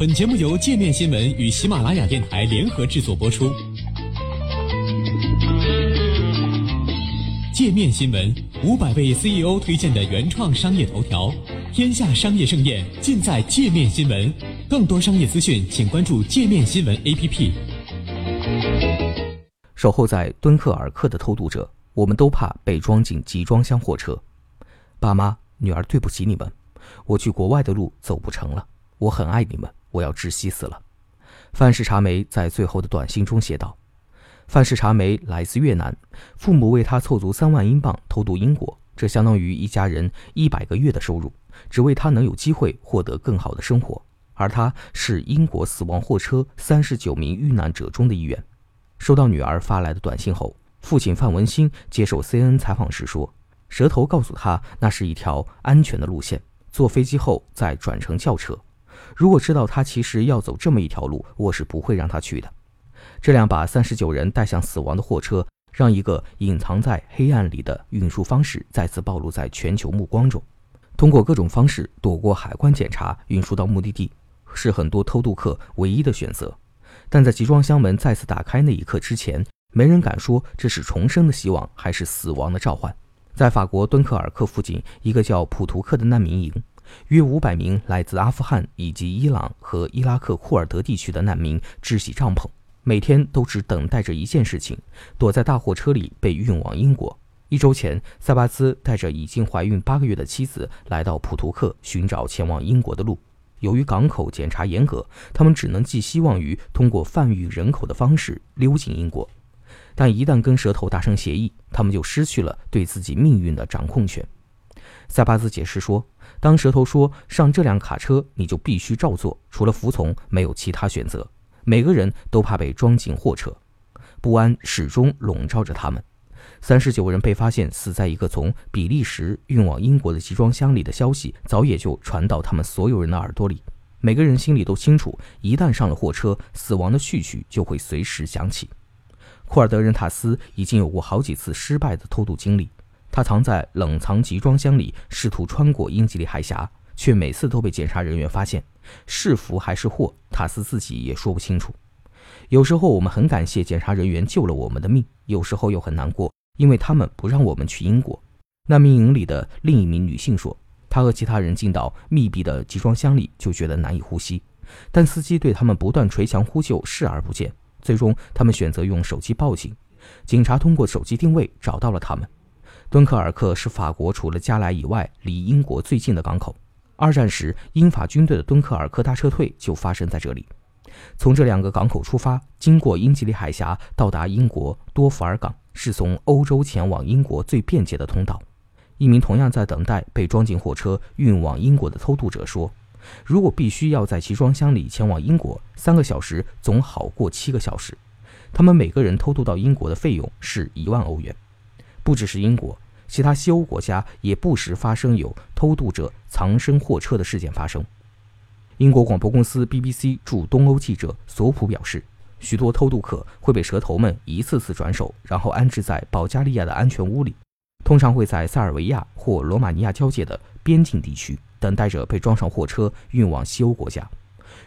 本节目由界面新闻与喜马拉雅电台联合制作播出。界面新闻五百位 CEO 推荐的原创商业头条，天下商业盛宴尽在界面新闻。更多商业资讯，请关注界面新闻 APP。守候在敦刻尔克的偷渡者，我们都怕被装进集装箱货车。爸妈，女儿对不起你们，我去国外的路走不成了。我很爱你们。我要窒息死了，范氏茶梅在最后的短信中写道：“范氏茶梅来自越南，父母为他凑足三万英镑偷渡英国，这相当于一家人一百个月的收入，只为他能有机会获得更好的生活。而他是英国死亡货车三十九名遇难者中的一员。”收到女儿发来的短信后，父亲范文新接受 CNN 采访时说：“蛇头告诉他那是一条安全的路线，坐飞机后再转乘轿车。”如果知道他其实要走这么一条路，我是不会让他去的。这辆把三十九人带向死亡的货车，让一个隐藏在黑暗里的运输方式再次暴露在全球目光中。通过各种方式躲过海关检查，运输到目的地，是很多偷渡客唯一的选择。但在集装箱门再次打开那一刻之前，没人敢说这是重生的希望，还是死亡的召唤。在法国敦刻尔克附近一个叫普图克的难民营。约五百名来自阿富汗以及伊朗和伊拉克库尔德地区的难民支起帐篷，每天都只等待着一件事情：躲在大货车里被运往英国。一周前，塞巴斯带着已经怀孕八个月的妻子来到普图克寻找前往英国的路。由于港口检查严格，他们只能寄希望于通过贩运人口的方式溜进英国。但一旦跟蛇头达成协议，他们就失去了对自己命运的掌控权。塞巴斯解释说：“当蛇头说上这辆卡车，你就必须照做，除了服从，没有其他选择。每个人都怕被装进货车，不安始终笼罩着他们。三十九人被发现死在一个从比利时运往英国的集装箱里的消息，早也就传到他们所有人的耳朵里。每个人心里都清楚，一旦上了货车，死亡的序曲就会随时响起。库尔德人塔斯已经有过好几次失败的偷渡经历。”他藏在冷藏集装箱里，试图穿过英吉利海峡，却每次都被检查人员发现。是福还是祸，塔斯自己也说不清楚。有时候我们很感谢检查人员救了我们的命，有时候又很难过，因为他们不让我们去英国。难民营里的另一名女性说：“她和其他人进到密闭的集装箱里，就觉得难以呼吸。但司机对他们不断捶墙呼救，视而不见。最终，他们选择用手机报警。警察通过手机定位找到了他们。”敦刻尔克是法国除了加莱以外离英国最近的港口。二战时，英法军队的敦刻尔克大撤退就发生在这里。从这两个港口出发，经过英吉利海峡到达英国多福尔港，是从欧洲前往英国最便捷的通道。一名同样在等待被装进货车运往英国的偷渡者说：“如果必须要在集装箱里前往英国，三个小时总好过七个小时。他们每个人偷渡到英国的费用是一万欧元。”不只是英国，其他西欧国家也不时发生有偷渡者藏身货车的事件发生。英国广播公司 BBC 驻东欧记者索普表示，许多偷渡客会被蛇头们一次次转手，然后安置在保加利亚的安全屋里，通常会在塞尔维亚或罗马尼亚交界的边境地区，等待着被装上货车运往西欧国家。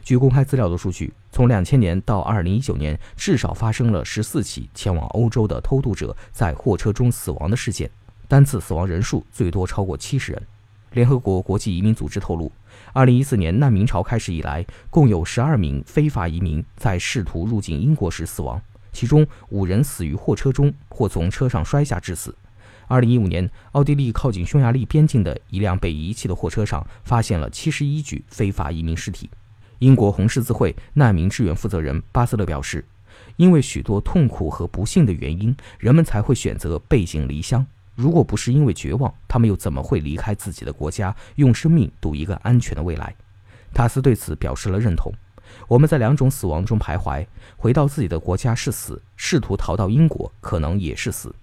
据公开资料的数据，从两千年到二零一九年，至少发生了十四起前往欧洲的偷渡者在货车中死亡的事件，单次死亡人数最多超过七十人。联合国国际移民组织透露，二零一四年难民潮开始以来，共有十二名非法移民在试图入境英国时死亡，其中五人死于货车中或从车上摔下致死。二零一五年，奥地利靠近匈牙利边境的一辆被遗弃的货车上，发现了七十一具非法移民尸体。英国红十字会难民支援负责人巴斯勒表示：“因为许多痛苦和不幸的原因，人们才会选择背井离乡。如果不是因为绝望，他们又怎么会离开自己的国家，用生命赌一个安全的未来？”塔斯对此表示了认同。我们在两种死亡中徘徊：回到自己的国家是死，试图逃到英国可能也是死。